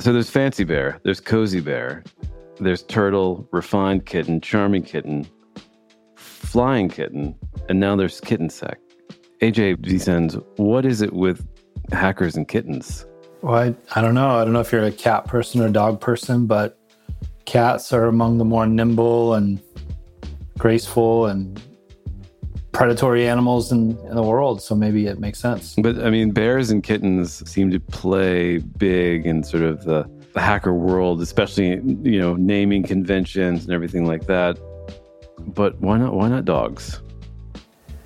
So there's Fancy Bear, there's Cozy Bear, there's Turla, Refined Kitten, Charming Kitten, Flying Kitten, and now there's Kitten Sec. AJ Vicens, what is it with hackers and kittens? Well, I, I don't know. I don't know if you're a cat person or dog person, but cats are among the more nimble and graceful and predatory animals in, in the world. So maybe it makes sense. But I mean, bears and kittens seem to play big in sort of the, the hacker world, especially, you know, naming conventions and everything like that. But why not? Why not dogs?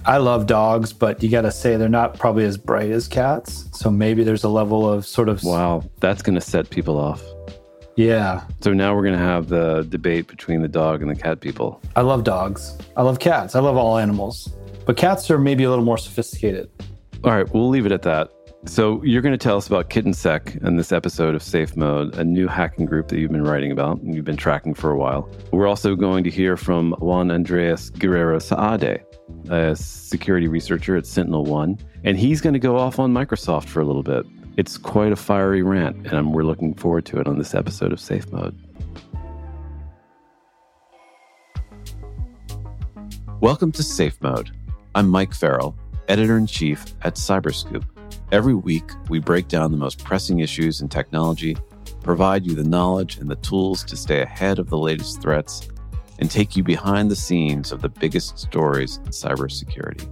I love dogs, but you got to say they're not probably as bright as cats. So maybe there's a level of sort of. Wow, that's going to set people off. Yeah. So now we're going to have the debate between the dog and the cat people. I love dogs. I love cats. I love all animals. But cats are maybe a little more sophisticated. All right, we'll leave it at that. So you're going to tell us about KittenSec in this episode of Safe Mode, a new hacking group that you've been writing about and you've been tracking for a while. We're also going to hear from Juan Andres Guerrero Saade, a security researcher at Sentinel One, and he's going to go off on Microsoft for a little bit. It's quite a fiery rant, and we're looking forward to it on this episode of Safe Mode. Welcome to Safe Mode. I'm Mike Farrell, editor in chief at Cyberscoop. Every week, we break down the most pressing issues in technology, provide you the knowledge and the tools to stay ahead of the latest threats, and take you behind the scenes of the biggest stories in cybersecurity.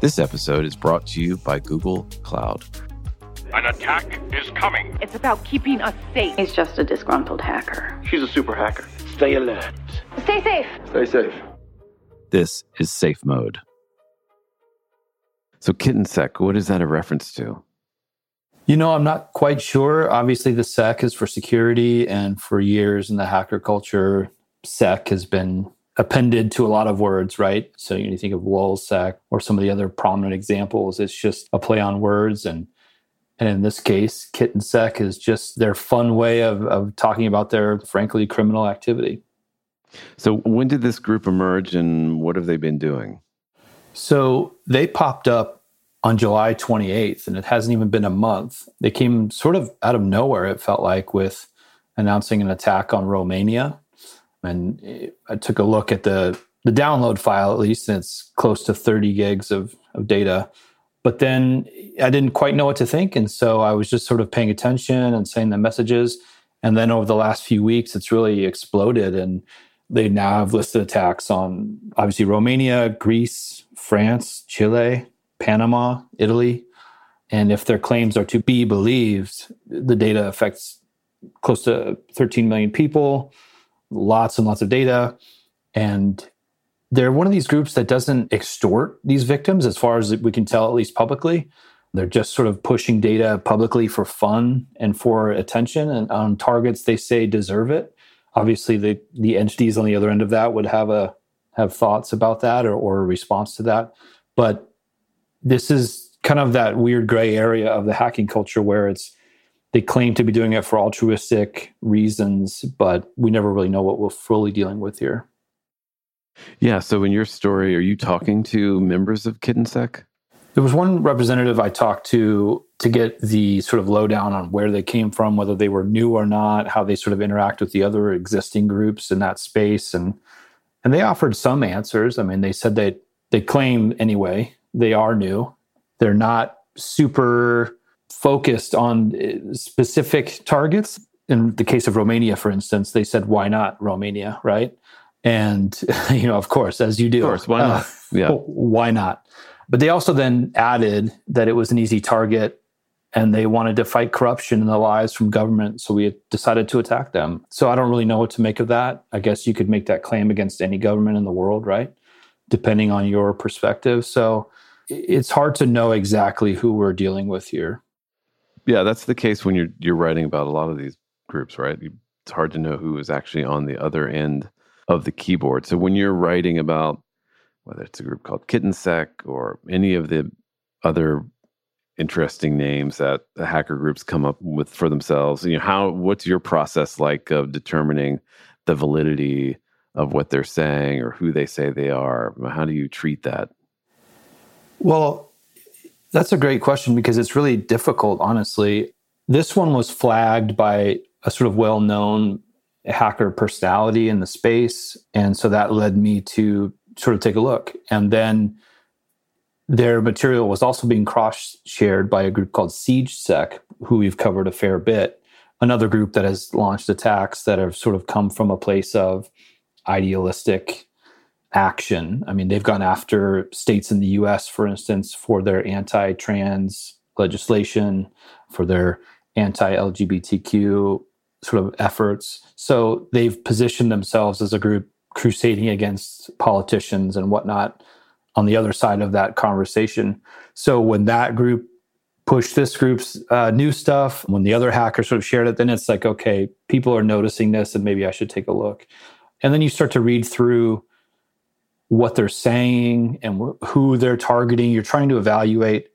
This episode is brought to you by Google Cloud. An attack is coming. It's about keeping us safe. He's just a disgruntled hacker. She's a super hacker. Stay alert. Stay safe. Stay safe. This is Safe Mode. So, kitten sec, what is that a reference to? You know, I'm not quite sure. Obviously, the sec is for security, and for years in the hacker culture, sec has been appended to a lot of words, right? So you think of LulzSec or some of the other prominent examples. It's just a play on words, and and in this case, kitten sec is just their fun way of, of talking about their frankly criminal activity. So when did this group emerge, and what have they been doing? So they popped up on July 28th, and it hasn't even been a month. They came sort of out of nowhere, it felt like, with announcing an attack on Romania. And I took a look at the, the download file, at least, and it's close to 30 gigs of, of data. But then I didn't quite know what to think. And so I was just sort of paying attention and saying the messages. And then over the last few weeks, it's really exploded. And they now have listed attacks on obviously Romania, Greece, France, Chile, Panama, Italy. And if their claims are to be believed, the data affects close to 13 million people, lots and lots of data. And they're one of these groups that doesn't extort these victims, as far as we can tell, at least publicly. They're just sort of pushing data publicly for fun and for attention and on targets they say deserve it obviously the the entities on the other end of that would have a have thoughts about that or, or a response to that. But this is kind of that weird gray area of the hacking culture where it's they claim to be doing it for altruistic reasons but we never really know what we're fully dealing with here. Yeah so in your story are you talking to members of kittensec there was one representative I talked to to get the sort of lowdown on where they came from, whether they were new or not, how they sort of interact with the other existing groups in that space, and and they offered some answers. I mean, they said that they claim anyway they are new. They're not super focused on uh, specific targets. In the case of Romania, for instance, they said, "Why not Romania?" Right? And you know, of course, as you do, of course, why not? Uh, yeah, why not? But they also then added that it was an easy target and they wanted to fight corruption and the lies from government. So we decided to attack them. So I don't really know what to make of that. I guess you could make that claim against any government in the world, right? Depending on your perspective. So it's hard to know exactly who we're dealing with here. Yeah, that's the case when you're you're writing about a lot of these groups, right? It's hard to know who is actually on the other end of the keyboard. So when you're writing about whether it's a group called KittenSec or any of the other interesting names that the hacker groups come up with for themselves. You know, how what's your process like of determining the validity of what they're saying or who they say they are? How do you treat that? Well, that's a great question because it's really difficult, honestly. this one was flagged by a sort of well known hacker personality in the space. And so that led me to sort of take a look. And then their material was also being cross shared by a group called SiegeSec, who we've covered a fair bit. Another group that has launched attacks that have sort of come from a place of idealistic action. I mean, they've gone after states in the US, for instance, for their anti trans legislation, for their anti LGBTQ sort of efforts. So they've positioned themselves as a group crusading against politicians and whatnot on the other side of that conversation. So when that group pushed this group's uh, new stuff, when the other hacker sort of shared it, then it's like, okay, people are noticing this and maybe I should take a look. And then you start to read through what they're saying and wh- who they're targeting. You're trying to evaluate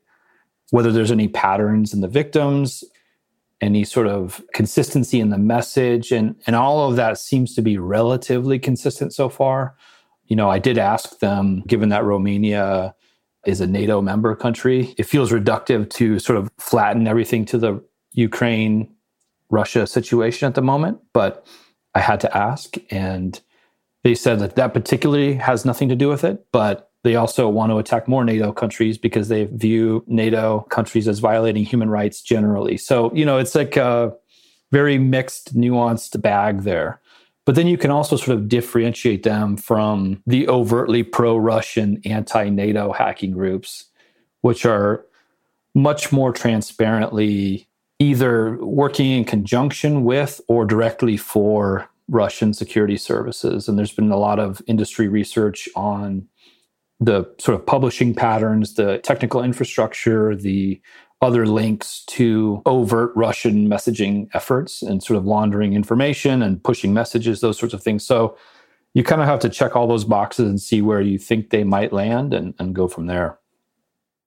whether there's any patterns in the victims, any sort of consistency in the message, and and all of that seems to be relatively consistent so far. You know, I did ask them, given that Romania is a NATO member country, it feels reductive to sort of flatten everything to the Ukraine Russia situation at the moment, but I had to ask and they said that that particularly has nothing to do with it, but they also want to attack more NATO countries because they view NATO countries as violating human rights generally. So, you know, it's like a very mixed, nuanced bag there. But then you can also sort of differentiate them from the overtly pro Russian, anti NATO hacking groups, which are much more transparently either working in conjunction with or directly for Russian security services. And there's been a lot of industry research on the sort of publishing patterns, the technical infrastructure, the other links to overt Russian messaging efforts and sort of laundering information and pushing messages, those sorts of things. So you kind of have to check all those boxes and see where you think they might land and, and go from there.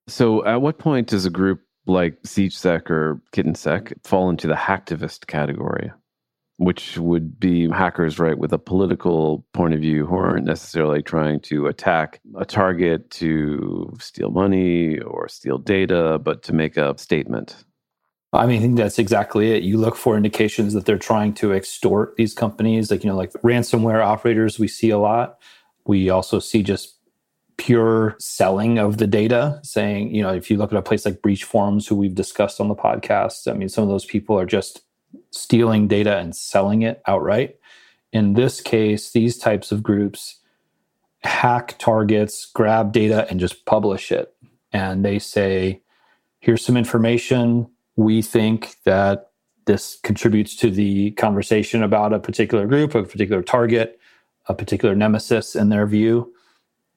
So, at what point does a group like SiegeSec or KittenSec fall into the hacktivist category? Which would be hackers, right, with a political point of view who aren't necessarily trying to attack a target to steal money or steal data, but to make a statement. I mean, that's exactly it. You look for indications that they're trying to extort these companies, like, you know, like ransomware operators, we see a lot. We also see just pure selling of the data, saying, you know, if you look at a place like Breach Forums, who we've discussed on the podcast, I mean, some of those people are just stealing data and selling it outright. In this case, these types of groups hack targets, grab data, and just publish it. And they say, here's some information. We think that this contributes to the conversation about a particular group, a particular target, a particular nemesis in their view.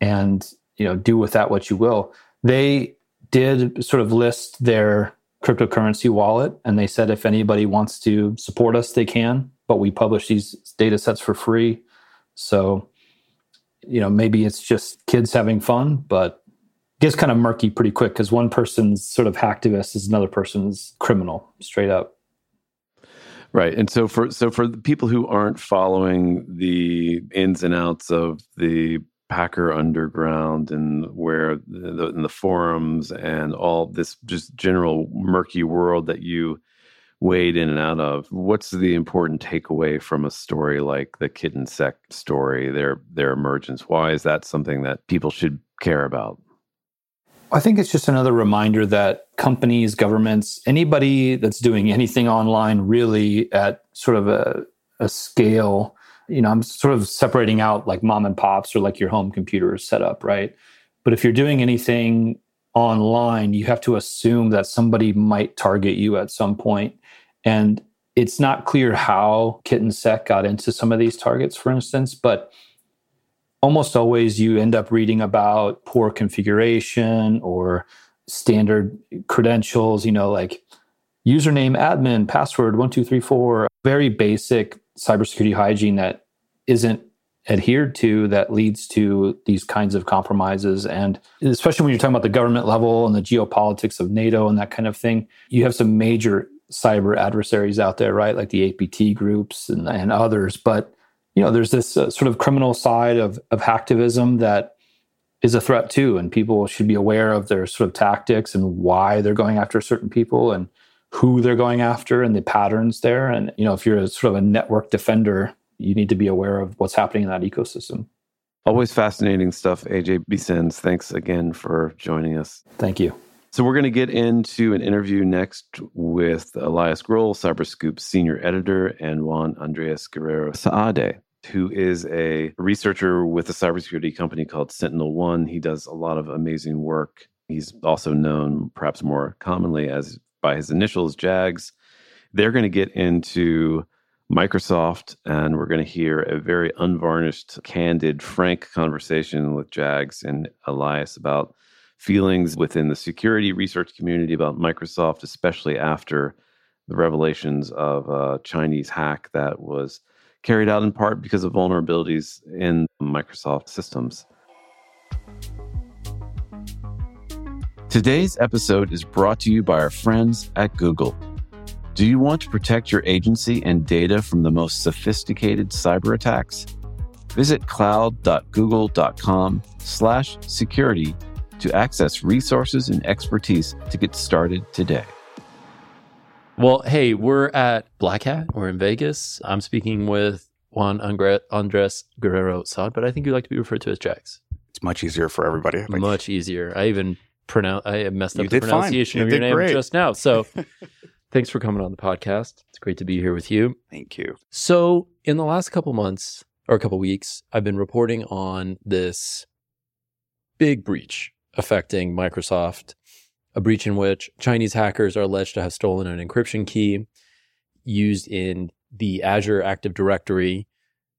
And you know, do with that what you will. They did sort of list their cryptocurrency wallet and they said if anybody wants to support us they can but we publish these data sets for free. So you know maybe it's just kids having fun but it gets kind of murky pretty quick because one person's sort of hacktivist is another person's criminal straight up. Right and so for so for the people who aren't following the ins and outs of the hacker underground and where the, in the forums and all this just general murky world that you wade in and out of what's the important takeaway from a story like the KittenSec story their their emergence? Why is that something that people should care about? I think it's just another reminder that companies, governments, anybody that's doing anything online really at sort of a, a scale you know, I'm sort of separating out like mom and pops or like your home computer setup, right? But if you're doing anything online, you have to assume that somebody might target you at some point. And it's not clear how KittenSec got into some of these targets, for instance, but almost always you end up reading about poor configuration or standard credentials, you know, like username, admin, password, one, two, three, four, very basic cybersecurity hygiene that isn't adhered to that leads to these kinds of compromises. And especially when you're talking about the government level and the geopolitics of NATO and that kind of thing, you have some major cyber adversaries out there, right? Like the APT groups and, and others. But, you know, there's this uh, sort of criminal side of, of hacktivism that is a threat too. And people should be aware of their sort of tactics and why they're going after certain people and who they're going after and the patterns there. And you know, if you're a, sort of a network defender, you need to be aware of what's happening in that ecosystem. Always fascinating stuff, AJ Vicens. Thanks again for joining us. Thank you. So we're going to get into an interview next with Elias Groll, Cyberscoop's senior editor, and Juan Andres Guerrero Saade, who is a researcher with a cybersecurity company called Sentinel One. He does a lot of amazing work. He's also known, perhaps more commonly, as by his initials, Jags. They're going to get into Microsoft, and we're going to hear a very unvarnished, candid, frank conversation with Jags and Elias about feelings within the security research community about Microsoft, especially after the revelations of a Chinese hack that was carried out in part because of vulnerabilities in Microsoft systems. Today's episode is brought to you by our friends at Google. Do you want to protect your agency and data from the most sophisticated cyber attacks? Visit cloud.google.com/security to access resources and expertise to get started today. Well, hey, we're at Black Hat. We're in Vegas. I'm speaking with Juan Andres Guerrero Saad, but I think you'd like to be referred to as Jags. It's much easier for everybody. Like, much easier. I even pronounce. I messed up the pronunciation you of your name great. just now. So, thanks for coming on the podcast. It's great to be here with you. Thank you. So, in the last couple months or a couple weeks, I've been reporting on this big breach affecting Microsoft, a breach in which Chinese hackers are alleged to have stolen an encryption key used in the Azure Active Directory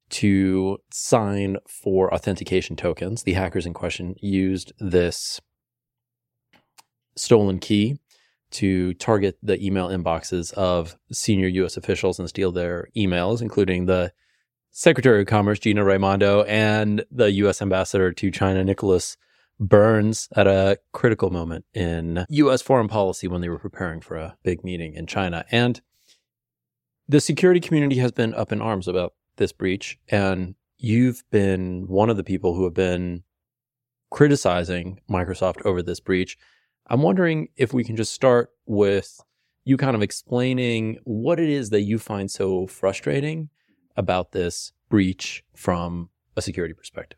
to sign for authentication tokens. The hackers in question used this stolen key to target the email inboxes of senior US officials and steal their emails, including the Secretary of Commerce, Gina Raimondo, and the US ambassador to China, Nicholas Burns at a critical moment in US foreign policy when they were preparing for a big meeting in China. And the security community has been up in arms about this breach. And you've been one of the people who have been criticizing Microsoft over this breach. I'm wondering if we can just start with you kind of explaining what it is that you find so frustrating about this breach from a security perspective.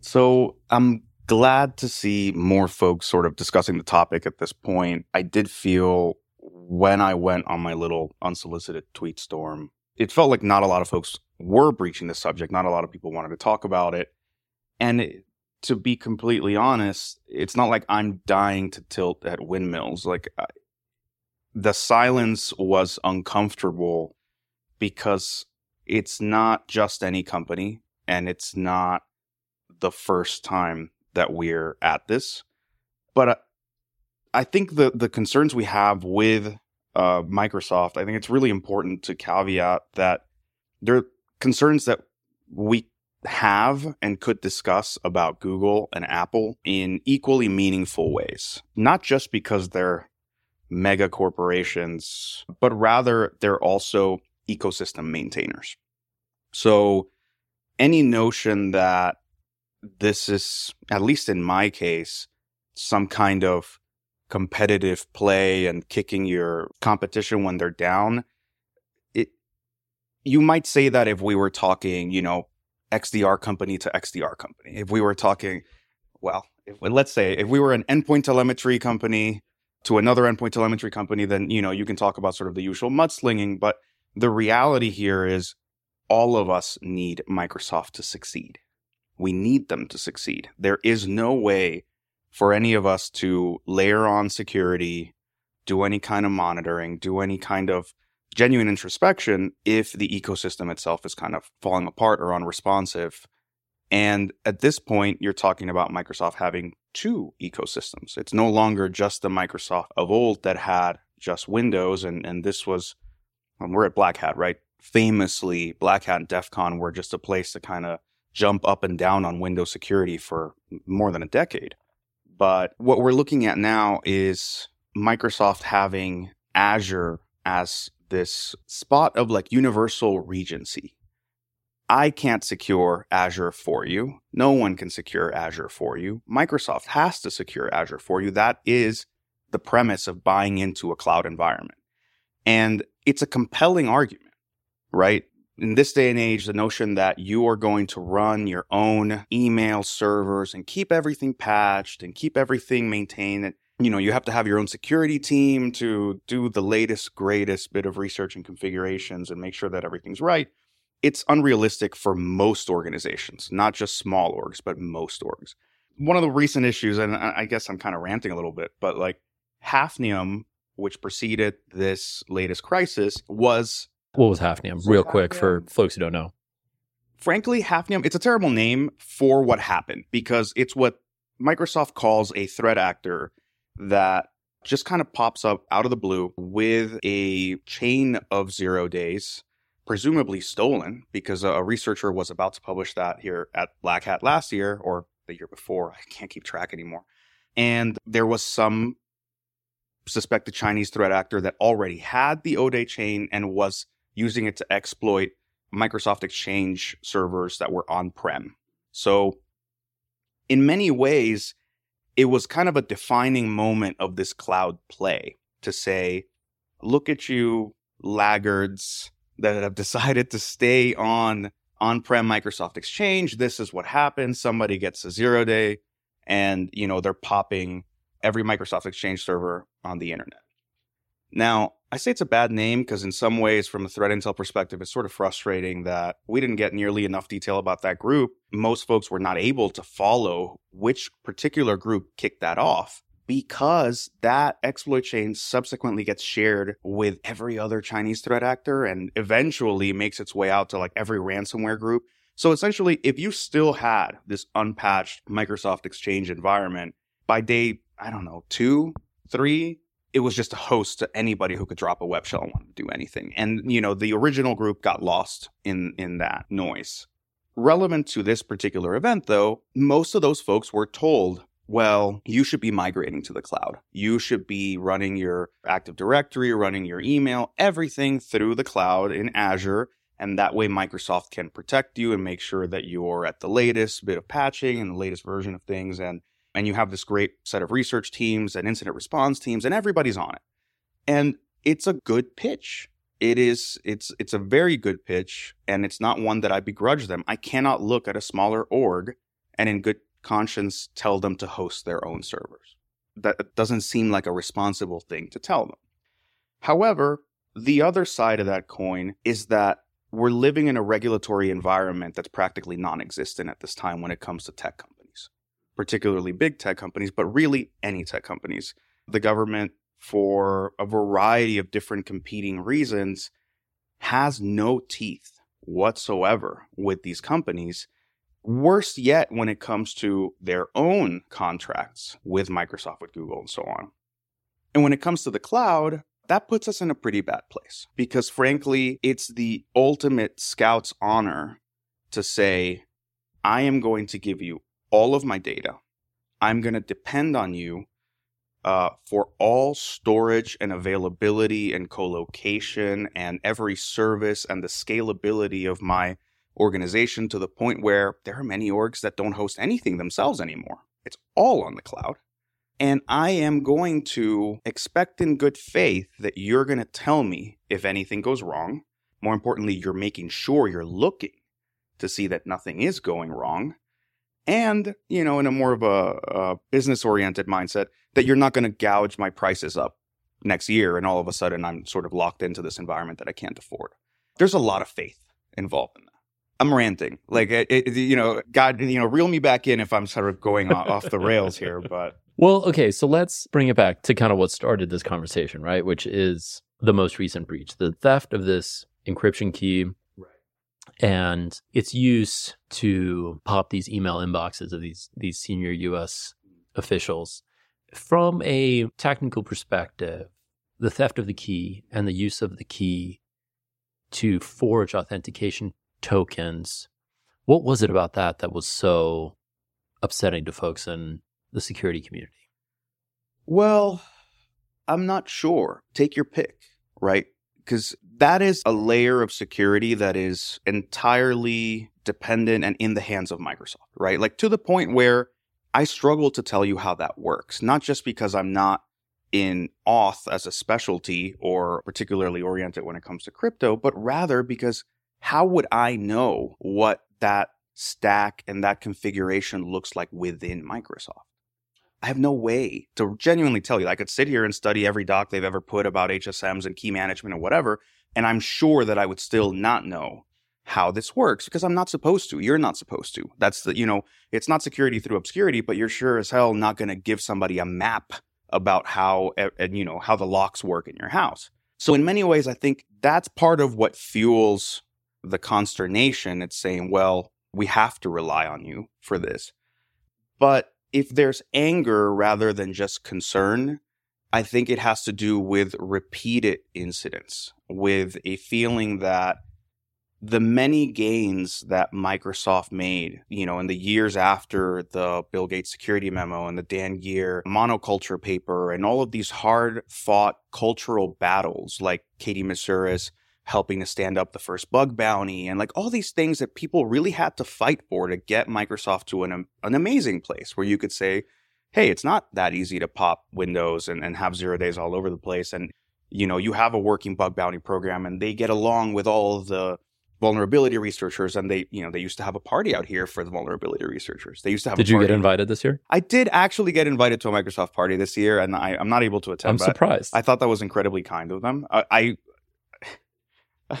So I'm glad to see more folks sort of discussing the topic at this point. I did feel when I went on my little unsolicited tweet storm, it felt like not a lot of folks were breaching the subject. Not a lot of people wanted to talk about it. And it, to be completely honest, it's not like I'm dying to tilt at windmills. Like I, the silence was uncomfortable because it's not just any company and it's not the first time that we're at this. But uh, I think the the concerns we have with uh, Microsoft, I think it's really important to caveat that there are concerns that we have and could discuss about Google and Apple in equally meaningful ways. Not just because they're mega corporations, but rather they're also ecosystem maintainers. So any notion that this is, at least in my case, some kind of competitive play and kicking your competition when they're down. It, you might say that if we were talking, you know, XDR company to XDR company. If we were talking, well, if, let's say if we were an endpoint telemetry company to another endpoint telemetry company, then, you know, you can talk about sort of the usual mudslinging. But the reality here is all of us need Microsoft to succeed. We need them to succeed. There is no way for any of us to layer on security, do any kind of monitoring, do any kind of genuine introspection if the ecosystem itself is kind of falling apart or unresponsive. And at this point, you're talking about Microsoft having two ecosystems. It's no longer just the Microsoft of old that had just Windows. And, and this was, when we're at Black Hat, right? Famously, Black Hat and DEF CON were just a place to kind of jump up and down on Windows security for more than a decade. But what we're looking at now is Microsoft having Azure as this spot of like universal regency. I can't secure Azure for you. No one can secure Azure for you. Microsoft has to secure Azure for you. That is the premise of buying into a cloud environment. And it's a compelling argument, right? In this day and age, the notion that you are going to run your own email servers and keep everything patched and keep everything maintained. You know, you have to have your own security team to do the latest, greatest bit of research and configurations and make sure that everything's right. It's unrealistic for most organizations, not just small orgs, but most orgs. One of the recent issues, and I guess I'm kind of ranting a little bit, but like Hafnium which preceded this latest crisis, was what was Hafnium? Real quick for folks who don't know. Frankly, Hafnium, it's a terrible name for what happened because it's what Microsoft calls a threat actor that just kind of pops up out of the blue with a chain of zero days, presumably stolen because a researcher was about to publish that here at Black Hat last year or the year before. I can't keep track anymore. And there was some suspected Chinese threat actor that already had the O-Day chain and was using it to exploit Microsoft Exchange servers that were on prem. So, in many ways, it was kind of a defining moment of this cloud play to say, look at you laggards that have decided to stay on on-prem Microsoft Exchange. This is what happens. Somebody gets a zero day and, you know, they're popping every Microsoft Exchange server on the internet. Now, I say it's a bad name because, in some ways, from a threat intel perspective, it's sort of frustrating that we didn't get nearly enough detail about that group. Most folks were not able to follow which particular group kicked that off because that exploit chain subsequently gets shared with every other Chinese threat actor and eventually makes its way out to like every ransomware group. So essentially, if you still had this unpatched Microsoft Exchange environment by day I don't know, two, three, it was just a host to anybody who could drop a web shell and want to do anything. And, you know, the original group got lost in, in that noise. Relevant to this particular event, though, most of those folks were told, well, you should be migrating to the cloud. You should be running your Active Directory, running your email, everything through the cloud in Azure. And that way, Microsoft can protect you and make sure that you're at the latest bit of patching and the latest version of things. And and you have this great set of research teams and incident response teams and everybody's on it. And it's a good pitch. It is it's it's a very good pitch and it's not one that i begrudge them. I cannot look at a smaller org and in good conscience tell them to host their own servers. That doesn't seem like a responsible thing to tell them. However the other side of that coin is that we're living in a regulatory environment that's practically non-existent at this time when it comes to tech companies particularly big tech companies, but really any tech companies. The government, for a variety of different competing reasons, has no teeth whatsoever with these companies. Worse yet, when it comes to their own contracts with Microsoft, with Google, and so on. And when it comes to the cloud, that puts us in a pretty bad place because, frankly, it's the ultimate scout's honor to say, I am going to give you all of my data. I'm going to depend on you uh, for all storage and availability and colocation and every service and the scalability of my organization to the point where there are many orgs that don't host anything themselves anymore. It's all on the cloud. And I am going to expect in good faith that you're going to tell me if anything goes wrong. More importantly, you're making sure you're looking to see that nothing is going wrong and you know in a more of a, a business oriented mindset that you're not going to gouge my prices up next year and all of a sudden i'm sort of locked into this environment that i can't afford. There's a lot of faith involved in that. I'm ranting. Like it, it, you know god you know reel me back in if i'm sort of going off the rails here but well okay so let's bring it back to kind of what started this conversation right? Which is the most recent breach the theft of this encryption key and its use to pop these email inboxes of these these senior U.S. officials. From a technical perspective, the theft of the key and the use of the key to forge authentication tokens. What was it about that that was so upsetting to folks in the security community? Well, I'm not sure. Take your pick, right? because that is a layer of security that is entirely dependent and in the hands of Microsoft, right? Like to the point where I struggle to tell you how that works, not just because I'm not in auth as a specialty or particularly oriented when it comes to crypto, but rather because how would I know what that stack and that configuration looks like within Microsoft? I have no way to genuinely tell you. I could sit here and study every doc they've ever put about HSMs and key management and whatever, and I'm sure that I would still mm. not know how this works because I'm not supposed to. You're not supposed to. That's the, you know, it's not security through obscurity, but you're sure as hell not going to give somebody a map about how, and you know, how the locks work in your house. So in many ways, I think that's part of what fuels the consternation. It's saying, well, we have to rely on you for this. But if there's anger rather than just concern, I think it has to do with repeated incidents, with a feeling that the many gains that Microsoft made, you know, in the years after the Bill Gates security memo and the Dan Geer monoculture paper and all of these hard fought cultural battles like Katie Moussouris helping to stand up the first bug bounty and like all these things that people really had to fight for to get Microsoft to an, an amazing place where you could say, hey, it's not that easy to pop Windows and, and have zero days all over the place. And, you know, you have a working bug bounty program and they get along with all the vulnerability researchers and they you know they used to have a party out here for the vulnerability researchers. They used to have a did you get invited this year? I did actually get invited to a microsoft party this year and I, am not able to attend i'm surprised. I thought that was incredibly kind of them. I i,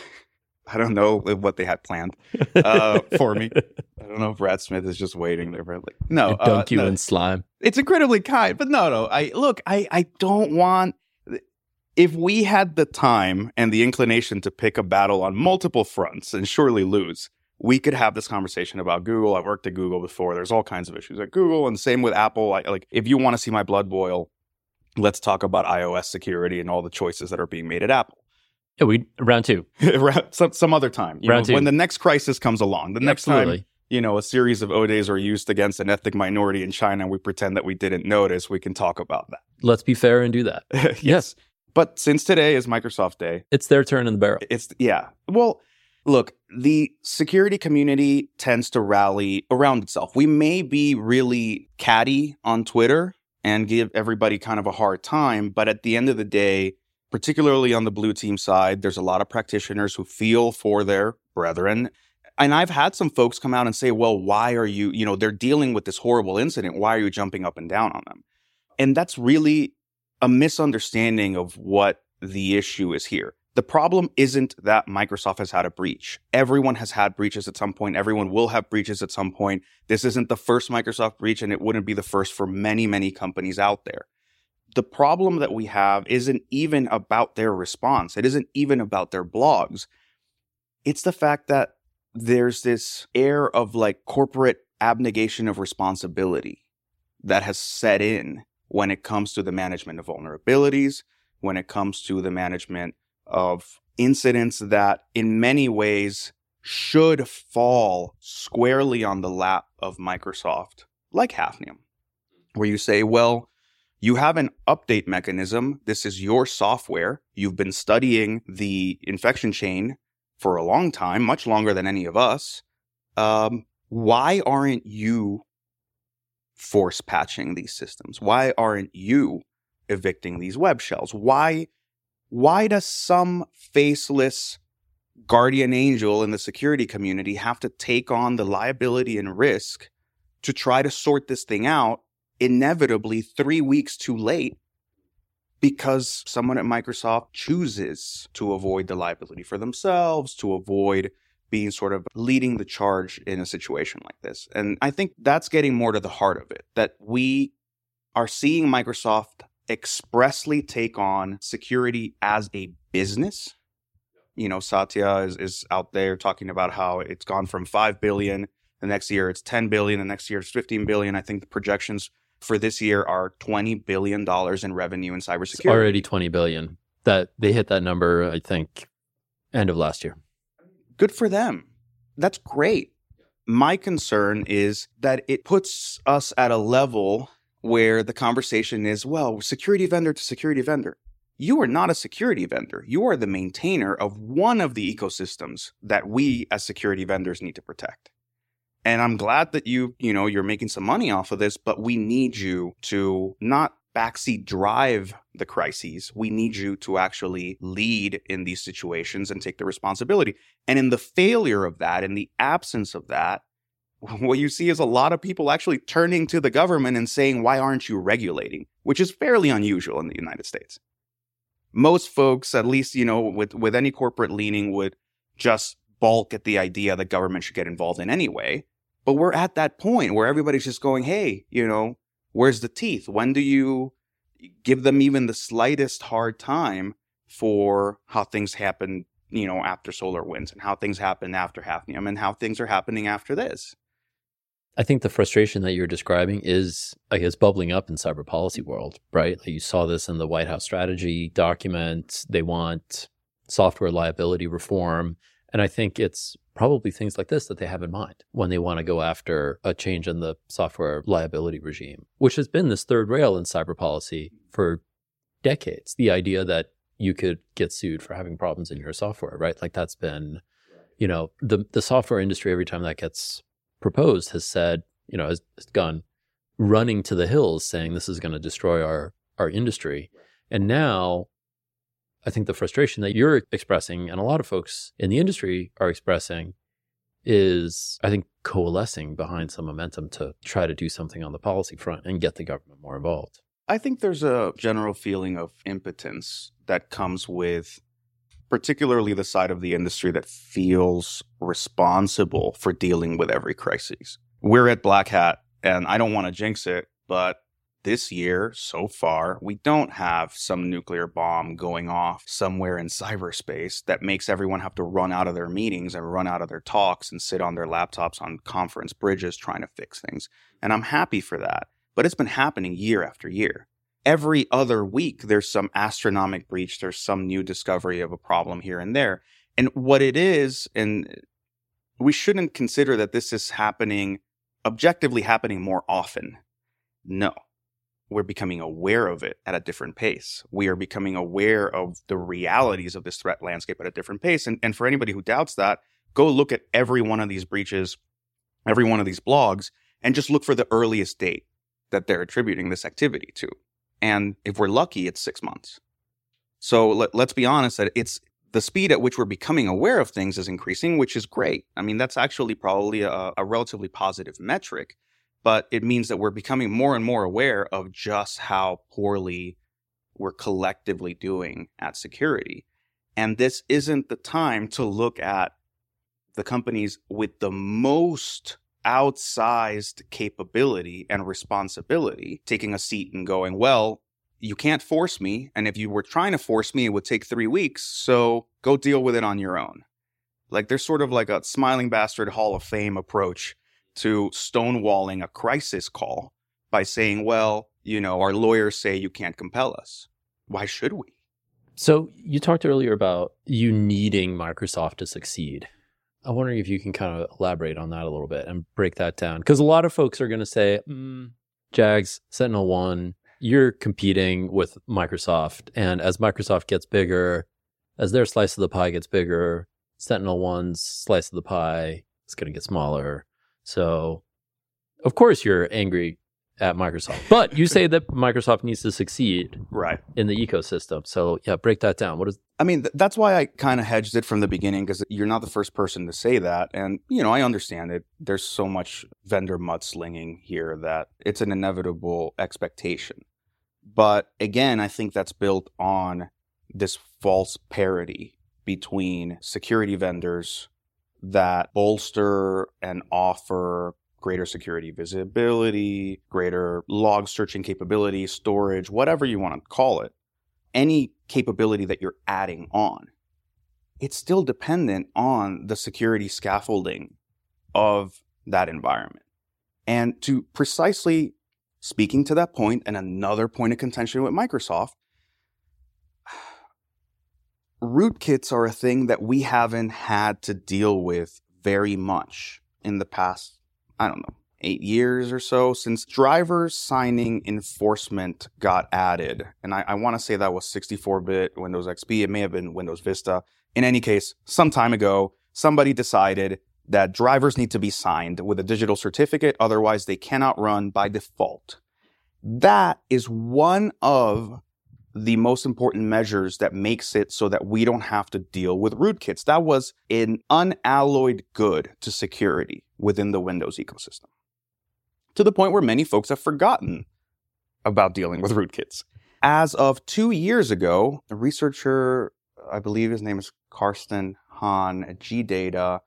I don't know what they had planned uh, for me i don't know if brad smith is just waiting there for like no dunk uh, you no. in slime it's incredibly kind but no no i look i i don't want if we had the time and the inclination to pick a battle on multiple fronts and surely lose, we could have this conversation about Google. I've worked at Google before. There's all kinds of issues at Google, and same with Apple. I, like, if you want to see my blood boil, let's talk about iOS security and all the choices that are being made at Apple. Yeah, we round two. some some other time. Round know, two. When the next crisis comes along, the next Absolutely. time you know a series of O days are used against an ethnic minority in China, and we pretend that we didn't notice. We can talk about that. Let's be fair and do that. yes. But since today is Microsoft Day, it's their turn in the barrel. It's yeah. Well, look, the security community tends to rally around itself. We may be really catty on Twitter and give everybody kind of a hard time, but at the end of the day, particularly on the blue team side, there's a lot of practitioners who feel for their brethren. And I've had some folks come out and say, well, why are you, you know, they're dealing with this horrible incident. Why are you jumping up and down on them? And that's really a misunderstanding of what the issue is here. The problem isn't that Microsoft has had a breach. Everyone has had breaches at some point. Everyone will have breaches at some point. This isn't the first Microsoft breach, and it wouldn't be the first for many, many companies out there. The problem that we have isn't even about their response. It isn't even about their blogs. It's the fact that there's this air of like corporate abnegation of responsibility that has set in when it comes to the management of vulnerabilities, when it comes to the management of incidents that in many ways should fall squarely on the lap of Microsoft, like Hafnium, where you say, well, you have an update mechanism. This is your software. You've been studying the infection chain for a long time, much longer than any of us. Um, why aren't you force patching these systems? Why aren't you evicting these web shells? Why why does some faceless guardian angel in the security community have to take on the liability and risk to try to sort this thing out inevitably 3 weeks too late because someone at Microsoft chooses to avoid the liability for themselves, to avoid being sort of leading the charge in a situation like this. And I think that's getting more to the heart of it that we are seeing Microsoft expressly take on security as a business. You know, Satya is, is out there talking about how it's gone from 5 billion. The next year it's 10 billion. The next year it's 15 billion. I think the projections for this year are 20 billion dollars in revenue in cybersecurity. It's already 20 billion. That they hit that number, I think, end of last year good for them. That's great. My concern is that it puts us at a level where the conversation is, well, security vendor to security vendor. You are not a security vendor. You are the maintainer of one of the ecosystems that we as security vendors need to protect. And I'm glad that you, you know, you're making some money off of this, but we need you to not backseat drive the crises. We need you to actually lead in these situations and take the responsibility. And in the failure of that, in the absence of that, what you see is a lot of people actually turning to the government and saying, why aren't you regulating? Which is fairly unusual in the United States. Most folks, at least, you know, with, with any corporate leaning, would just balk at the idea that government should get involved in anyway. But we're at that point where everybody's just going, hey, you know, where's the teeth? When do you give them even the slightest hard time for how things happen, you know, after solar winds and how things happen after Hafnium and how things are happening after this? I think the frustration that you're describing is, I guess, bubbling up in cyber policy world, right? Like you saw this in the White House strategy document. They want software liability reform. And I think it's probably things like this that they have in mind when they want to go after a change in the software liability regime, which has been this third rail in cyber policy for decades. The idea that you could get sued for having problems in your software, right? Like that's been, you know, the the software industry every time that gets proposed has said, you know, has, has gone running to the hills saying this is going to destroy our our industry. And now I think the frustration that you're expressing and a lot of folks in the industry are expressing is, I think, coalescing behind some momentum to try to do something on the policy front and get the government more involved. I think there's a general feeling of impotence that comes with particularly the side of the industry that feels responsible for dealing with every crisis. We're at Black Hat, and I don't want to jinx it, but this year so far, we don't have some nuclear bomb going off somewhere in cyberspace that makes everyone have to run out of their meetings and run out of their talks and sit on their laptops on conference bridges trying to fix things. And I'm happy for that. But it's been happening year after year. Every other week, there's some astronomic breach, there's some new discovery of a problem here and there. And what it is, and we shouldn't consider that this is happening, objectively happening more often. No, we're becoming aware of it at a different pace. We are becoming aware of the realities of this threat landscape at a different pace. And, and for anybody who doubts that, go look at every one of these breaches, every one of these blogs, and just look for the earliest date that they're attributing this activity to. And if we're lucky, it's six months. So let, let's be honest that it's the speed at which we're becoming aware of things is increasing, which is great. I mean, that's actually probably a, a relatively positive metric but it means that we're becoming more and more aware of just how poorly we're collectively doing at security. And this isn't the time to look at the companies with the most outsized capability and responsibility taking a seat and going, well, you can't force me. And if you were trying to force me, it would take three weeks. So go deal with it on your own. Like there's sort of like a smiling bastard Hall of Fame approach to stonewalling a crisis call by saying, well, you know, our lawyers say you can't compel us. Why should we? So you talked earlier about you needing Microsoft to succeed. I'm wondering if you can kind of elaborate on that a little bit and break that down. Because a lot of folks are going to say, mm, Jags, Sentinel One, you're competing with Microsoft. And as Microsoft gets bigger, as their slice of the pie gets bigger, Sentinel One's slice of the pie is going to get smaller. So, of course, you're angry at Microsoft, but you say that Microsoft needs to succeed right in the ecosystem. So, yeah, break that down. What is? I mean, th- that's why I kind of hedged it from the beginning because you're not the first person to say that, and you know, I understand it. There's so much vendor mudslinging here that it's an inevitable expectation. But again, I think that's built on this false parity between security vendors that bolster and offer greater security visibility, greater log searching capability, storage, whatever you want to call it, any capability that you're adding on, it's still dependent on the security scaffolding of that environment. And to precisely speaking to that point, and another point of contention with Microsoft, rootkits are a thing that we haven't had to deal with very much in the past, I don't know, eight years or so since driver signing enforcement got added. And I, I want to say that was 64 bit Windows XP. It may have been Windows Vista. In any case, some time ago, somebody decided that drivers need to be signed with a digital certificate, otherwise, they cannot run by default. That is one of the most important measures that makes it so that we don't have to deal with rootkits. That was an unalloyed good to security within the Windows ecosystem. To the point where many folks have forgotten about dealing with rootkits. As of two years ago, a researcher, I believe his name is Karsten Hahn at GData,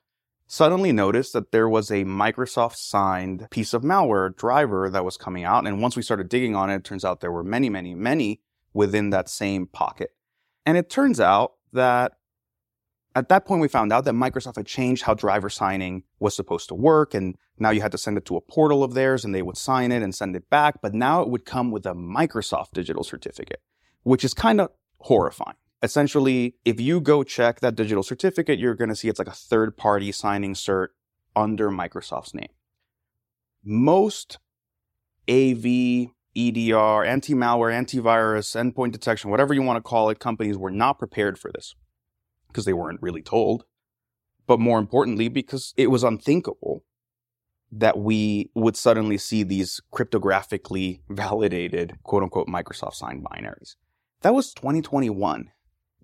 suddenly noticed that there was a Microsoft signed piece of malware driver that was coming out. And once we started digging on it, it turns out there were many, many, many within that same pocket. And it turns out that at that point, we found out that Microsoft had changed how driver signing was supposed to work. And now you had to send it to a portal of theirs and they would sign it and send it back. But now it would come with a Microsoft digital certificate, which is kind of horrifying. Essentially, if you go check that digital certificate, you're going to see it's like a third party signing cert under Microsoft's name. Most AV, EDR, anti malware, antivirus, endpoint detection, whatever you want to call it, companies were not prepared for this because they weren't really told. But more importantly, because it was unthinkable that we would suddenly see these cryptographically validated, quote unquote, Microsoft signed binaries. That was 2021.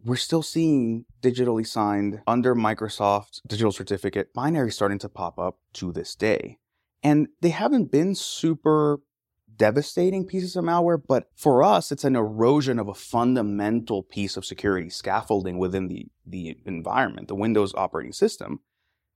We're still seeing digitally signed under Microsoft digital certificate binaries starting to pop up to this day. And they haven't been super devastating pieces of malware, but for us, it's an erosion of a fundamental piece of security scaffolding within the, the environment, the Windows operating system,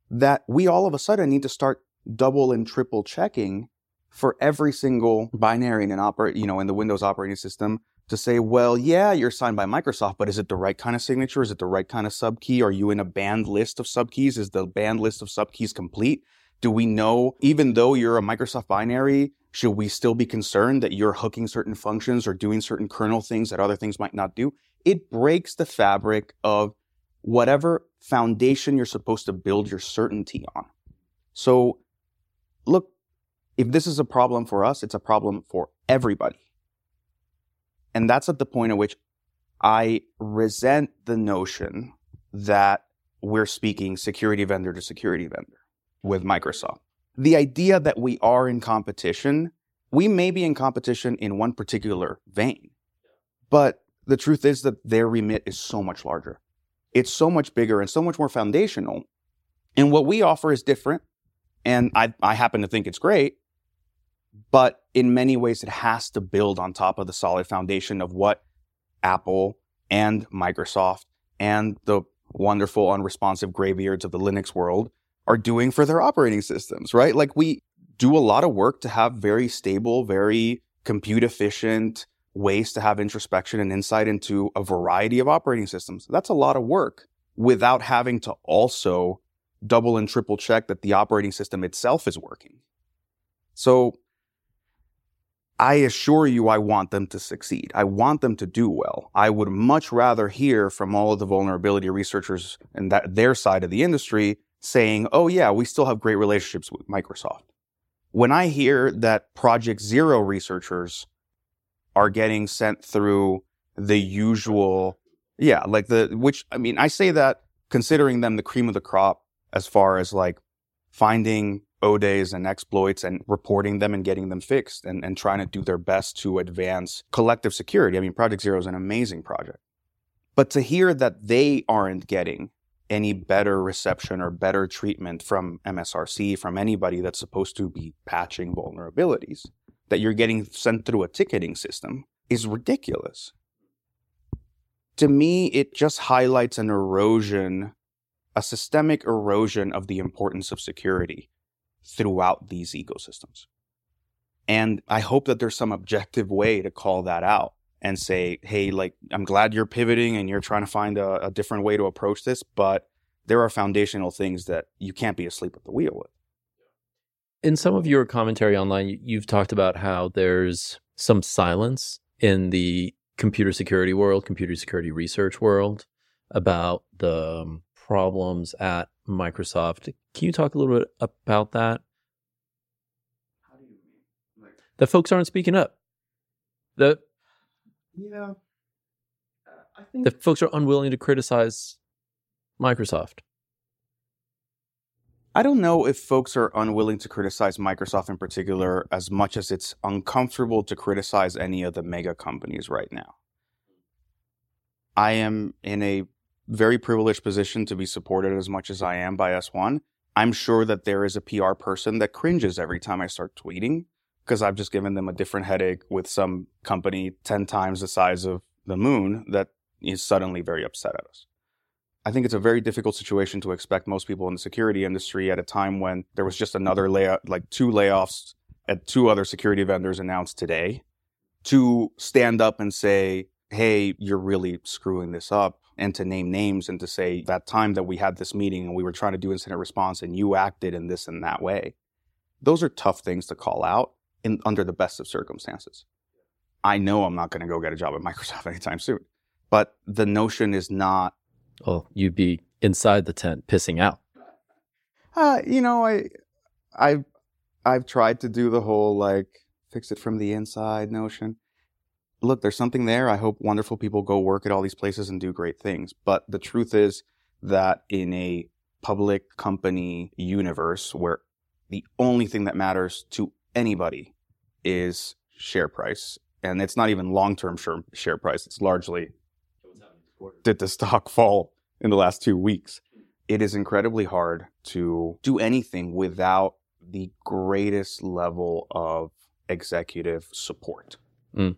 that we all of a sudden need to start double and triple checking for every single binary in an operate, you know, in the Windows operating system to say, well, yeah, you're signed by Microsoft, but is it the right kind of signature? Is it the right kind of subkey? Are you in a banned list of subkeys? Is the banned list of subkeys complete? Do we know, even though you're a Microsoft binary, should we still be concerned that you're hooking certain functions or doing certain kernel things that other things might not do? It breaks the fabric of whatever foundation you're supposed to build your certainty on. So, look, if this is a problem for us, it's a problem for everybody. And that's at the point at which I resent the notion that we're speaking security vendor to security vendor with Microsoft the idea that we are in competition, we may be in competition in one particular vein, but the truth is that their remit is so much larger. It's so much bigger and so much more foundational. And what we offer is different. And I, I happen to think it's great. But in many ways, it has to build on top of the solid foundation of what Apple and Microsoft and the wonderful unresponsive graveyards of the Linux world are doing for their operating systems, right? Like we do a lot of work to have very stable, very compute efficient ways to have introspection and insight into a variety of operating systems. That's a lot of work without having to also double and triple check that the operating system itself is working. So I assure you, I want them to succeed. I want them to do well. I would much rather hear from all of the vulnerability researchers and that their side of the industry saying, oh, yeah, we still have great relationships with Microsoft. When I hear that Project Zero researchers are getting sent through the usual, yeah, like the, which, I mean, I say that considering them the cream of the crop as far as like finding 0-days and exploits and reporting them and getting them fixed and, and trying to do their best to advance collective security. I mean, Project Zero is an amazing project. But to hear that they aren't getting any better reception or better treatment from MSRC, from anybody that's supposed to be patching vulnerabilities, that you're getting sent through a ticketing system is ridiculous. To me, it just highlights an erosion, a systemic erosion of the importance of security throughout these ecosystems. And I hope that there's some objective way to call that out and say, hey, like, I'm glad you're pivoting and you're trying to find a, a different way to approach this, but there are foundational things that you can't be asleep at the wheel with. In some of your commentary online, you've talked about how there's some silence in the computer security world, computer security research world about the um, problems at Microsoft. Can you talk a little bit about that? How do you mean? Like, the folks aren't speaking up. The yeah. Uh, I think the folks are unwilling to criticize Microsoft. I don't know if folks are unwilling to criticize Microsoft in particular as much as it's uncomfortable to criticize any of the mega companies right now. I am in a very privileged position to be supported as much as I am by S1. I'm sure that there is a PR person that cringes every time I start tweeting because I've just given them a different headache with some company 10 times the size of the moon that is suddenly very upset at us. I think it's a very difficult situation to expect most people in the security industry at a time when there was just another layoff, like two layoffs at two other security vendors announced today, to stand up and say, hey, you're really screwing this up, and to name names and to say that time that we had this meeting and we were trying to do incident response and you acted in this and that way. Those are tough things to call out in under the best of circumstances. I know I'm not going to go get a job at Microsoft anytime soon, but the notion is not Well, you'd be inside the tent pissing out. Uh, you know, I, I've, I've tried to do the whole like fix it from the inside notion. Look, there's something there. I hope wonderful people go work at all these places and do great things. But the truth is that in a public company universe where the only thing that matters to anybody is share price, and it's not even long-term share, share price. It's largely did the stock fall in the last two weeks? It is incredibly hard to do anything without the greatest level of executive support. Mm.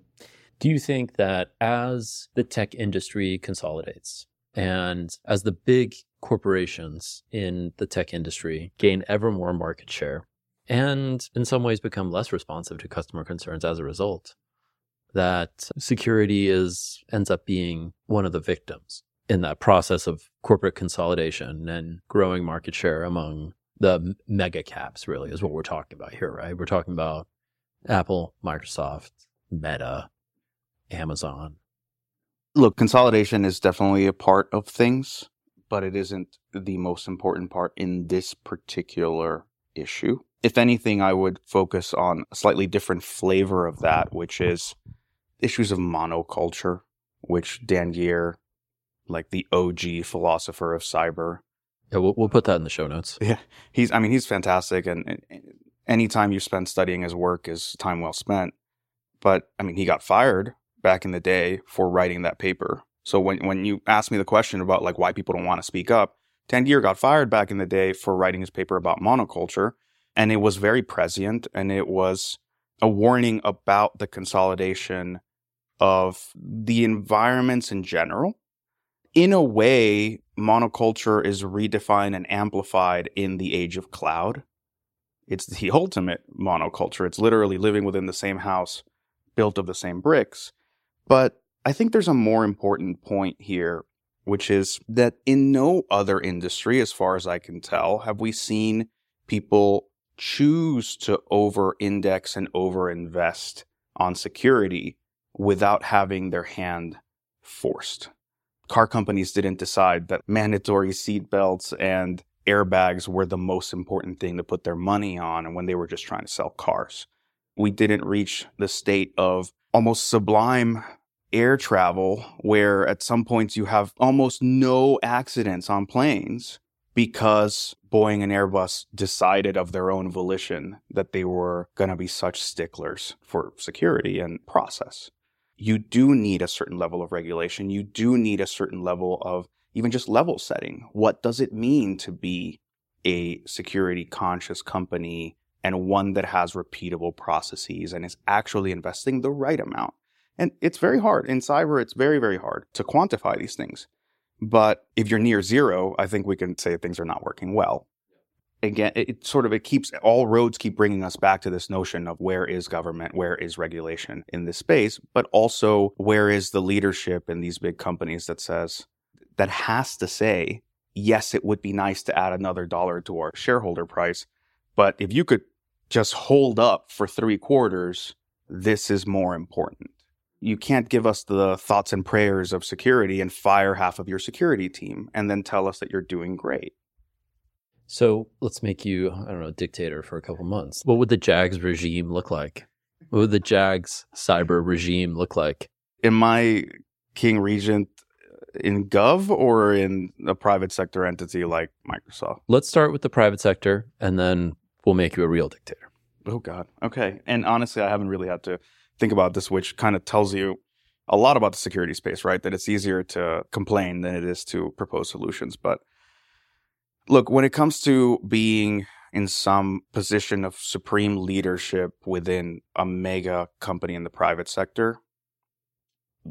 Do you think that as the tech industry consolidates and as the big corporations in the tech industry gain ever more market share and in some ways become less responsive to customer concerns as a result, that security is ends up being one of the victims in that process of corporate consolidation and growing market share among the mega caps really is what we're talking about here, right? We're talking about Apple, Microsoft, Meta, Amazon. Look, consolidation is definitely a part of things, but it isn't the most important part in this particular issue. If anything, I would focus on a slightly different flavor of that, which is issues of monoculture, which Dan Geer, like the OG philosopher of cyber, Yeah, we'll, we'll put that in the show notes. Yeah, he's. I mean, he's fantastic, and, and any time you spend studying his work is time well spent. But I mean, he got fired back in the day for writing that paper. So when when you ask me the question about like why people don't want to speak up, Dan Geer got fired back in the day for writing his paper about monoculture, and it was very prescient, and it was a warning about the consolidation of the environments in general in a way, monoculture is redefined and amplified in the age of cloud. It's the ultimate monoculture. It's literally living within the same house, built of the same bricks. But I think there's a more important point here, which is that in no other industry, as far as I can tell, have we seen people choose to over index and over invest on security without having their hand forced car companies didn't decide that mandatory seat belts and airbags were the most important thing to put their money on and when they were just trying to sell cars. We didn't reach the state of almost sublime air travel where at some points you have almost no accidents on planes because Boeing and Airbus decided of their own volition that they were going to be such sticklers for security and process you do need a certain level of regulation. You do need a certain level of even just level setting. What does it mean to be a security conscious company and one that has repeatable processes and is actually investing the right amount? And it's very hard. In cyber, it's very, very hard to quantify these things. But if you're near zero, I think we can say things are not working well. Again it, it, sort of it keeps all roads keep bringing us back to this notion of where is government where is regulation in this space but also where is the leadership in these big companies that says that has to say yes it would be nice to add another dollar to our shareholder price but if you could just hold up for 3 quarters this is more important you can't give us the thoughts and prayers of security and fire half of your security team and then tell us that you're doing great So let's make you, I don't know, dictator for a couple months. What would the Jags regime look like? What would the Jags cyber regime look like? in my king regent in gov or in a private sector entity like Microsoft? Let's start with the private sector and then we'll make you a real dictator. Oh God. Okay. And honestly, I haven't really had to think about this, which kind of tells you a lot about the security space, right? That it's easier to complain than it is to propose solutions. But look, when it comes to being in some position of supreme leadership within a mega company in the private sector,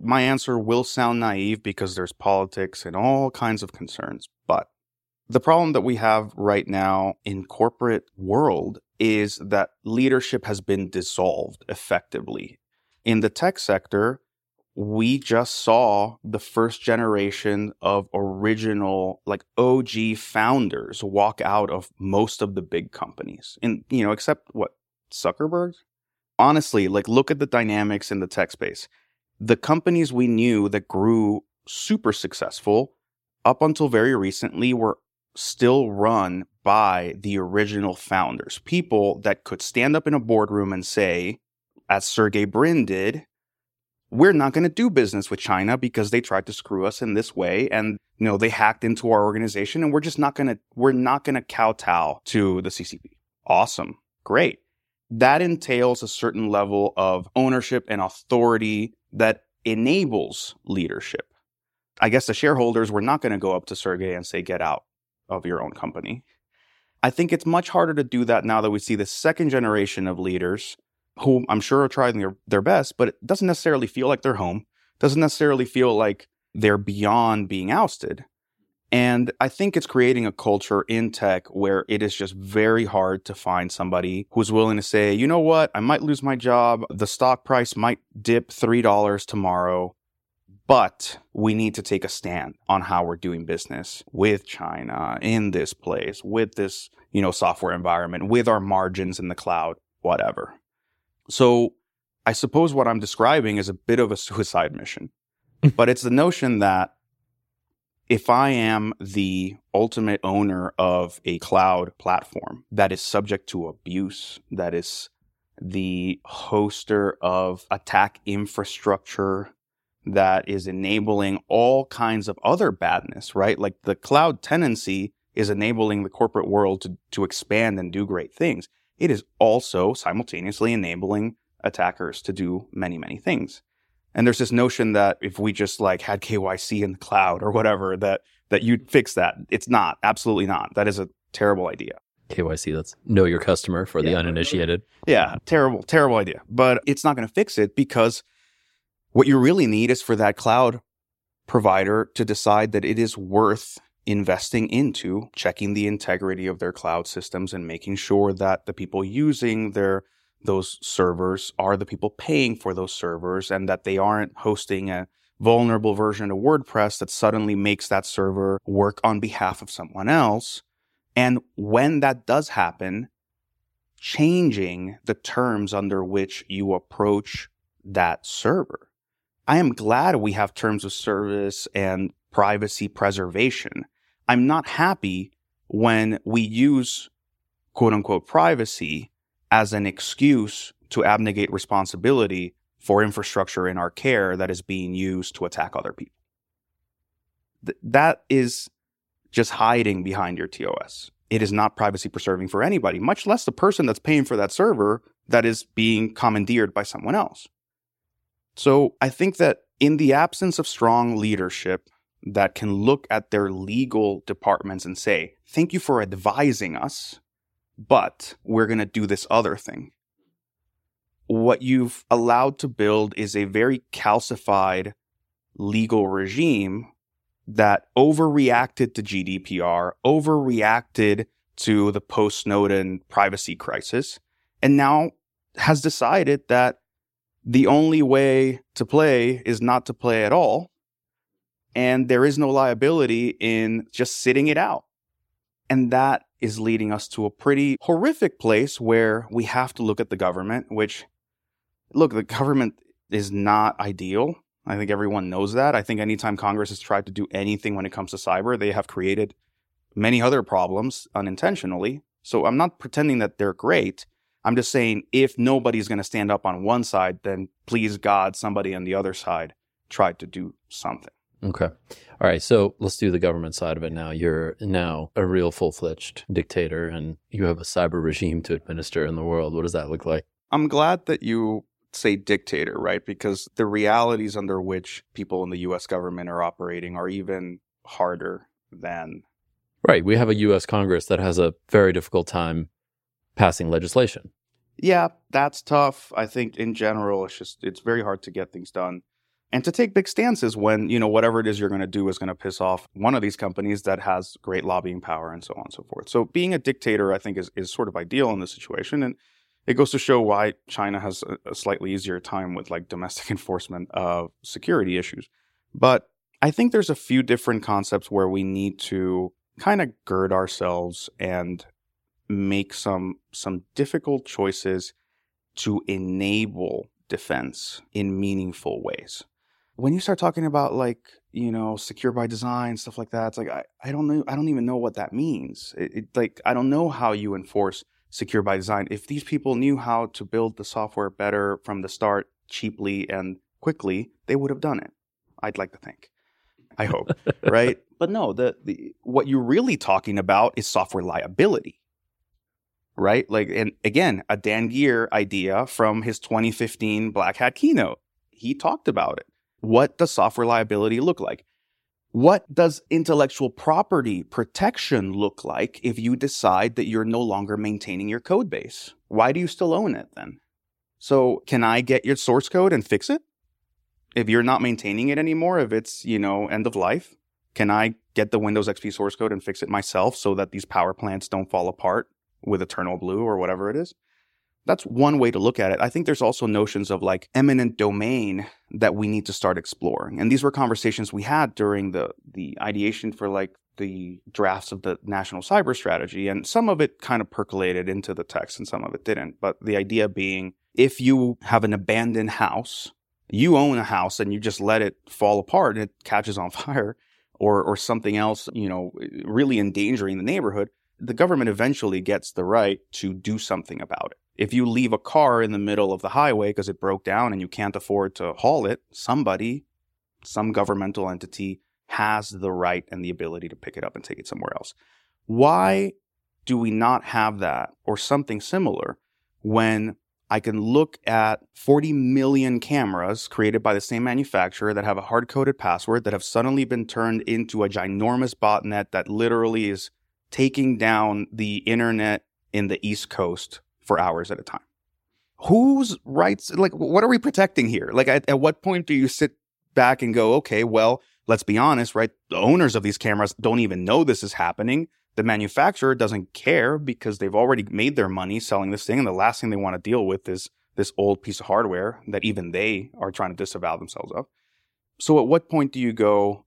my answer will sound naive because there's politics and all kinds of concerns. But the problem that we have right now in corporate world is that leadership has been dissolved effectively. In the tech sector, we just saw the first generation of original like OG founders walk out of most of the big companies. And you know, except what Zuckerberg? Honestly, like look at the dynamics in the tech space. The companies we knew that grew super successful up until very recently were still run by the original founders, people that could stand up in a boardroom and say, as Sergey Brin did, we're not going to do business with China because they tried to screw us in this way and you know they hacked into our organization and we're just not going to we're not going to kowtow to the CCP. Awesome. Great. That entails a certain level of ownership and authority that enables leadership. I guess the shareholders were not going to go up to Sergey and say get out of your own company. I think it's much harder to do that now that we see the second generation of leaders who I'm sure are trying their, their best, but it doesn't necessarily feel like they're home, doesn't necessarily feel like they're beyond being ousted. And I think it's creating a culture in tech where it is just very hard to find somebody who's willing to say, you know what, I might lose my job. The stock price might dip $3 tomorrow, but we need to take a stand on how we're doing business with China in this place, with this, you know, software environment, with our margins in the cloud, whatever. So I suppose what I'm describing is a bit of a suicide mission, but it's the notion that if I am the ultimate owner of a cloud platform that is subject to abuse, that is the hoster of attack infrastructure that is enabling all kinds of other badness, right? Like the cloud tenancy is enabling the corporate world to, to expand and do great things it is also simultaneously enabling attackers to do many, many things. And there's this notion that if we just like had KYC in the cloud or whatever, that that you'd fix that. It's not. Absolutely not. That is a terrible idea. KYC, that's know your customer for the uninitiated. Yeah, terrible, terrible idea. But it's not going to fix it because what you really need is for that cloud provider to decide that it is worth investing into checking the integrity of their cloud systems and making sure that the people using their those servers are the people paying for those servers and that they aren't hosting a vulnerable version of WordPress that suddenly makes that server work on behalf of someone else. And when that does happen, changing the terms under which you approach that server. I am glad we have terms of service and privacy preservation I'm not happy when we use quote unquote privacy as an excuse to abnegate responsibility for infrastructure in our care that is being used to attack other people. Th- that is just hiding behind your TOS. It is not privacy preserving for anybody, much less the person that's paying for that server that is being commandeered by someone else. So I think that in the absence of strong leadership that can look at their legal departments and say, thank you for advising us, but we're going to do this other thing. What you've allowed to build is a very calcified legal regime that overreacted to GDPR, overreacted to the post Snowden privacy crisis, and now has decided that the only way to play is not to play at all and there is no liability in just sitting it out. And that is leading us to a pretty horrific place where we have to look at the government, which, look, the government is not ideal. I think everyone knows that. I think anytime Congress has tried to do anything when it comes to cyber, they have created many other problems unintentionally. So I'm not pretending that they're great. I'm just saying if nobody's going to stand up on one side, then please God, somebody on the other side tried to do something. Okay. All right. So let's do the government side of it now. You're now a real full fledged dictator and you have a cyber regime to administer in the world. What does that look like? I'm glad that you say dictator, right? Because the realities under which people in the US government are operating are even harder than. Right. We have a US Congress that has a very difficult time passing legislation. Yeah, that's tough. I think in general, it's just, it's very hard to get things done. And to take big stances when you know whatever it is you're going to do is going to piss off one of these companies that has great lobbying power and so on and so forth. So being a dictator i think is, is sort of ideal in this situation and it goes to show why china has a, a slightly easier time with like domestic enforcement of security issues. But i think there's a few different concepts where we need to kind of gird ourselves and make some some difficult choices to enable defense in meaningful ways. When you start talking about like you know secure by design stuff like that it's like i, I don't know i don't even know what that means. It, it, like i don't know how you enforce secure by design. If these people knew how to build the software better from the start cheaply and quickly they would have done it i'd like to think. I hope right? But no the, the what you're really talking about is software liability right like and again a dan geer idea from his 2015 black hat keynote he talked about it what does software liability look like? What does intellectual property protection look like if you decide that you're no longer maintaining your code base? Why do you still own it then? So, can I get your source code and fix it? If you're not maintaining it anymore, if it's, you know, end of life, can I get the Windows XP source code and fix it myself so that these power plants don't fall apart with Eternal Blue or whatever it is? That's one way to look at it. I think there's also notions of like eminent domain that we need to start exploring. And these were conversations we had during the the ideation for like the drafts of the national cyber strategy and some of it kind of percolated into the text and some of it didn't. But the idea being if you have an abandoned house, you own a house and you just let it fall apart and it catches on fire or or something else, you know, really endangering the neighborhood, the government eventually gets the right to do something about it. If you leave a car in the middle of the highway because it broke down and you can't afford to haul it, somebody, some governmental entity has the right and the ability to pick it up and take it somewhere else. Why do we not have that or something similar when I can look at 40 million cameras created by the same manufacturer that have a hard coded password that have suddenly been turned into a ginormous botnet that literally is taking down the internet in the East Coast for hours at a time. Whose rights, like, what are we protecting here? Like, at, at what point do you sit back and go, okay, well, let's be honest, right? The owners of these cameras don't even know this is happening. The manufacturer doesn't care because they've already made their money selling this thing. And the last thing they want to deal with is this old piece of hardware that even they are trying to disavow themselves of. So at what point do you go,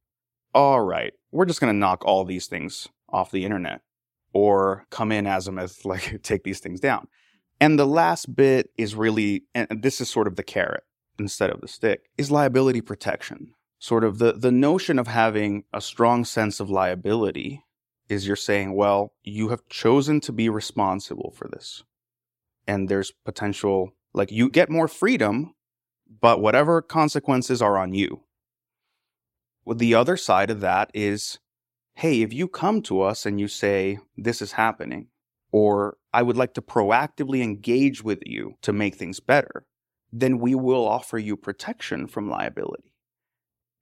all right, we're just going to knock all these things off the internet or come in as azimuth, like take these things down? And the last bit is really, and this is sort of the carrot instead of the stick, is liability protection. Sort of the, the notion of having a strong sense of liability is you're saying, well, you have chosen to be responsible for this. And there's potential, like you get more freedom, but whatever consequences are on you. Well, the other side of that is, hey, if you come to us and you say, this is happening, or I would like to proactively engage with you to make things better, then we will offer you protection from liability.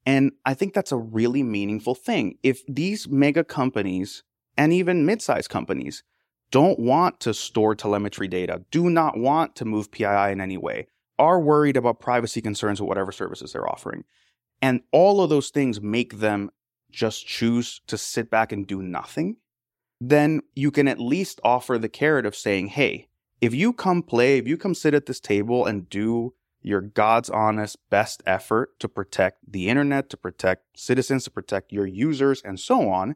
And I think that's a really meaningful thing. If these mega companies and even mid sized companies don't want to store telemetry data, do not want to move PII in any way, are worried about privacy concerns with whatever services they're offering, and all of those things make them just choose to sit back and do nothing, then you can at least offer the carrot of saying, hey, if you come play, if you come sit at this table and do your God's honest best effort to protect the internet, to protect citizens, to protect your users, and so on,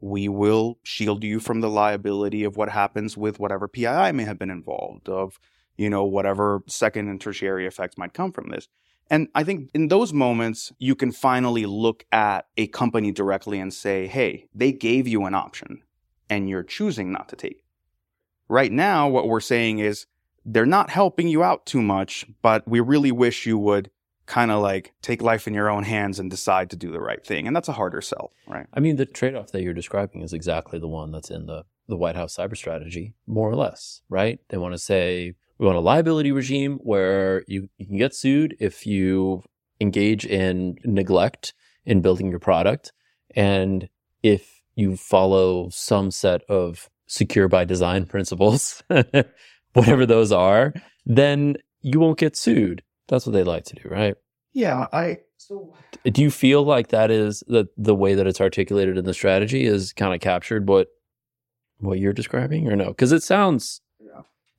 we will shield you from the liability of what happens with whatever PII may have been involved, of you know whatever second and tertiary effects might come from this. And I think in those moments, you can finally look at a company directly and say, hey, they gave you an option and you're choosing not to take it. Right now, what we're saying is they're not helping you out too much, but we really wish you would kind of like take life in your own hands and decide to do the right thing. And that's a harder sell, right? I mean, the trade off that you're describing is exactly the one that's in the, the White House cyber strategy, more or less, right? They want to say, we want a liability regime where you, you can get sued if you engage in neglect in building your product. And if you follow some set of secure by design principles, whatever those are, then you won't get sued. That's what they like to do, right? Yeah, I so Do you feel like that is the the way that it's articulated in the strategy is kind of captured what what you're describing or no? Because it sounds Yeah.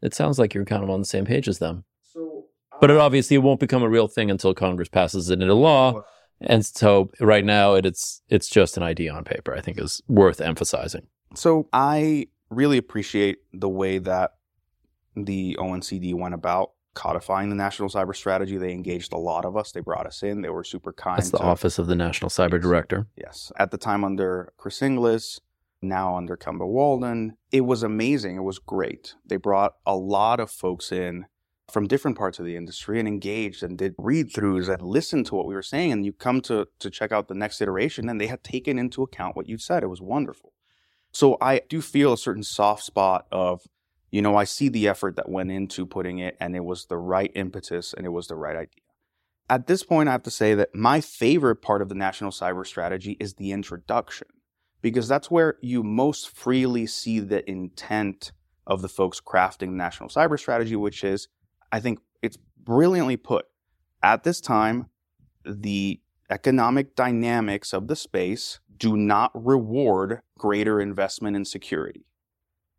It sounds like you're kind of on the same page as them. so But it um, obviously it won't become a real thing until Congress passes it into law. And so right now it, it's it's just an idea on paper, I think is worth emphasizing. So I really appreciate the way that the ONCD went about codifying the national cyber strategy. They engaged a lot of us. They brought us in. They were super kind. That's the to- office of the National Cyber Yes. Director. Yes. At the time under Chris Inglis, now under Kemba Walden. It was amazing. It was great. They brought a lot of folks in from different parts of the industry and engaged and did read throughs and listened to what we were saying. And you come to to check out the next iteration and they had taken into account what you'd said. It was wonderful. So I do feel a certain soft spot of, you know, I see the effort that went into putting it and it was the right impetus and it was the right idea. At this point, I have to say that my favorite part of the national cyber strategy is the introduction, because that's where you most freely see the intent of the folks crafting the national cyber strategy, which is, I think it's brilliantly put. At this time, the economic dynamics of the space do not reward greater investment in security.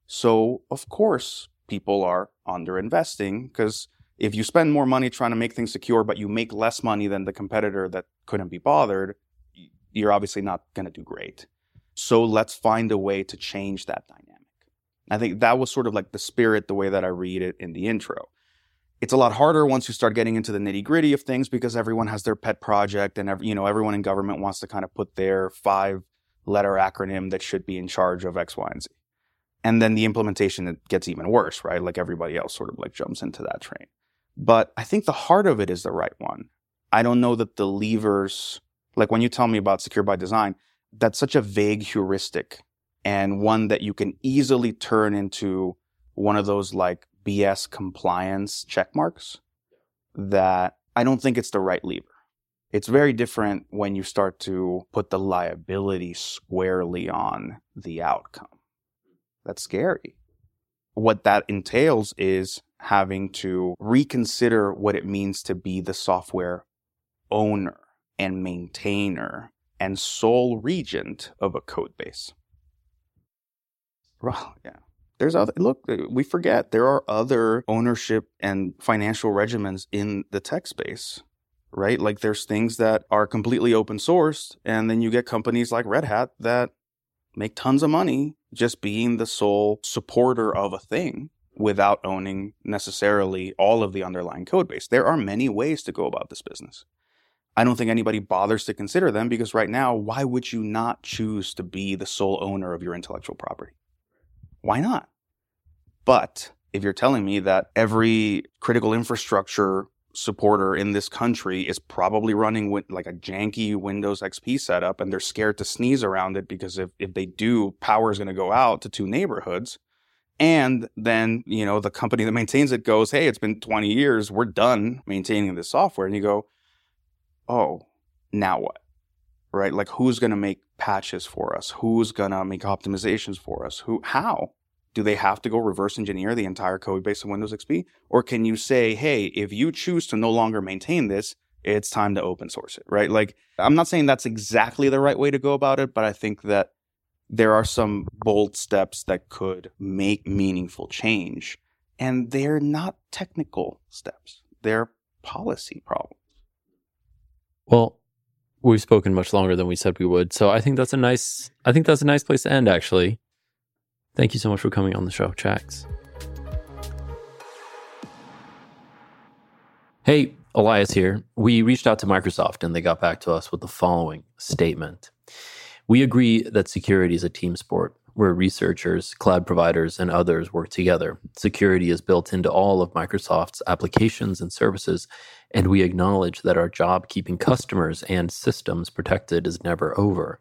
So, of course, people are underinvesting because if you spend more money trying to make things secure, but you make less money than the competitor that couldn't be bothered, you're obviously not going to do great. So let's find a way to change that dynamic. I think that was sort of like the spirit, the way that I read it in the intro. It's a lot harder once you start getting into the nitty gritty of things because everyone has their pet project and every, you know everyone in government wants to kind of put their five letter acronym that should be in charge of X, Y, and Z. And then the implementation it gets even worse, right? Like everybody else sort of like jumps into that train. But I think the heart of it is the right one. I don't know that the levers, like when you tell me about secure by design, that's such a vague heuristic and one that you can easily turn into one of those like BS compliance check marks that I don't think it's the right lever. It's very different when you start to put the liability squarely on the outcome. That's scary. What that entails is having to reconsider what it means to be the software owner and maintainer and sole regent of a code base. Well, yeah. There's other look, we forget there are other ownership and financial regimens in the tech space, right? Like there's things that are completely open sourced, and then you get companies like Red Hat that make tons of money just being the sole supporter of a thing without owning necessarily all of the underlying code base. There are many ways to go about this business. I don't think anybody bothers to consider them because right now, why would you not choose to be the sole owner of your intellectual property? Why not? But if you're telling me that every critical infrastructure supporter in this country is probably running with like a janky Windows XP setup and they're scared to sneeze around it because if, if they do, power is going to go out to two neighborhoods. And then, you know, the company that maintains it goes, hey, it's been 20 years. We're done maintaining this software. And you go, oh, now what? Right? Like who's going to make patches for us? Who's going to make optimizations for us? Who, how? Do they have to go reverse engineer the entire code base of Windows XP? Or can you say, hey, if you choose to no longer maintain this, it's time to open source it, right? Like, I'm not saying that's exactly the right way to go about it, but I think that there are some bold steps that could make meaningful change. And they're not technical steps, they're policy problems. Well, we've spoken much longer than we said we would, so I think that's a nice. I think that's a nice place to end. Actually, thank you so much for coming on the show, Jags. Hey, Elias here. We reached out to Microsoft and they got back to us with the following statement. We agree that security is a team sport. Where researchers, cloud providers, and others work together. Security is built into all of Microsoft's applications and services, and we acknowledge that our job keeping customers and systems protected is never over.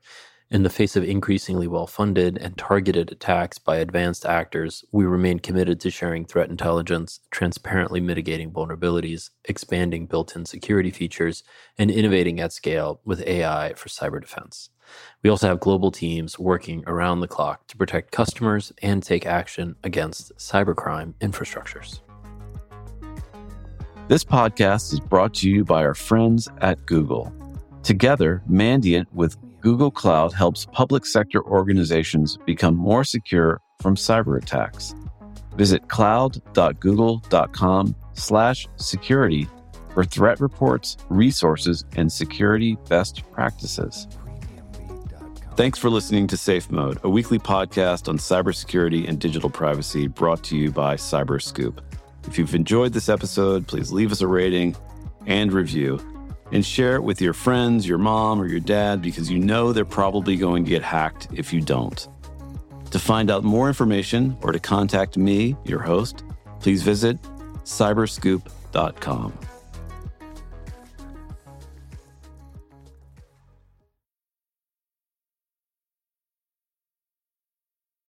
In the face of increasingly well funded and targeted attacks by advanced actors, we remain committed to sharing threat intelligence, transparently mitigating vulnerabilities, expanding built in security features, and innovating at scale with AI for cyber defense. We also have global teams working around the clock to protect customers and take action against cybercrime infrastructures. This podcast is brought to you by our friends at Google. Together, Mandiant with Google Cloud helps public sector organizations become more secure from cyber attacks. Visit cloud.google.com slash security for threat reports, resources, and security best practices. Thanks for listening to Safe Mode, a weekly podcast on cybersecurity and digital privacy brought to you by Cyberscoop. If you've enjoyed this episode, please leave us a rating and review and share it with your friends, your mom, or your dad because you know they're probably going to get hacked if you don't. To find out more information or to contact me, your host, please visit cyberscoop.com.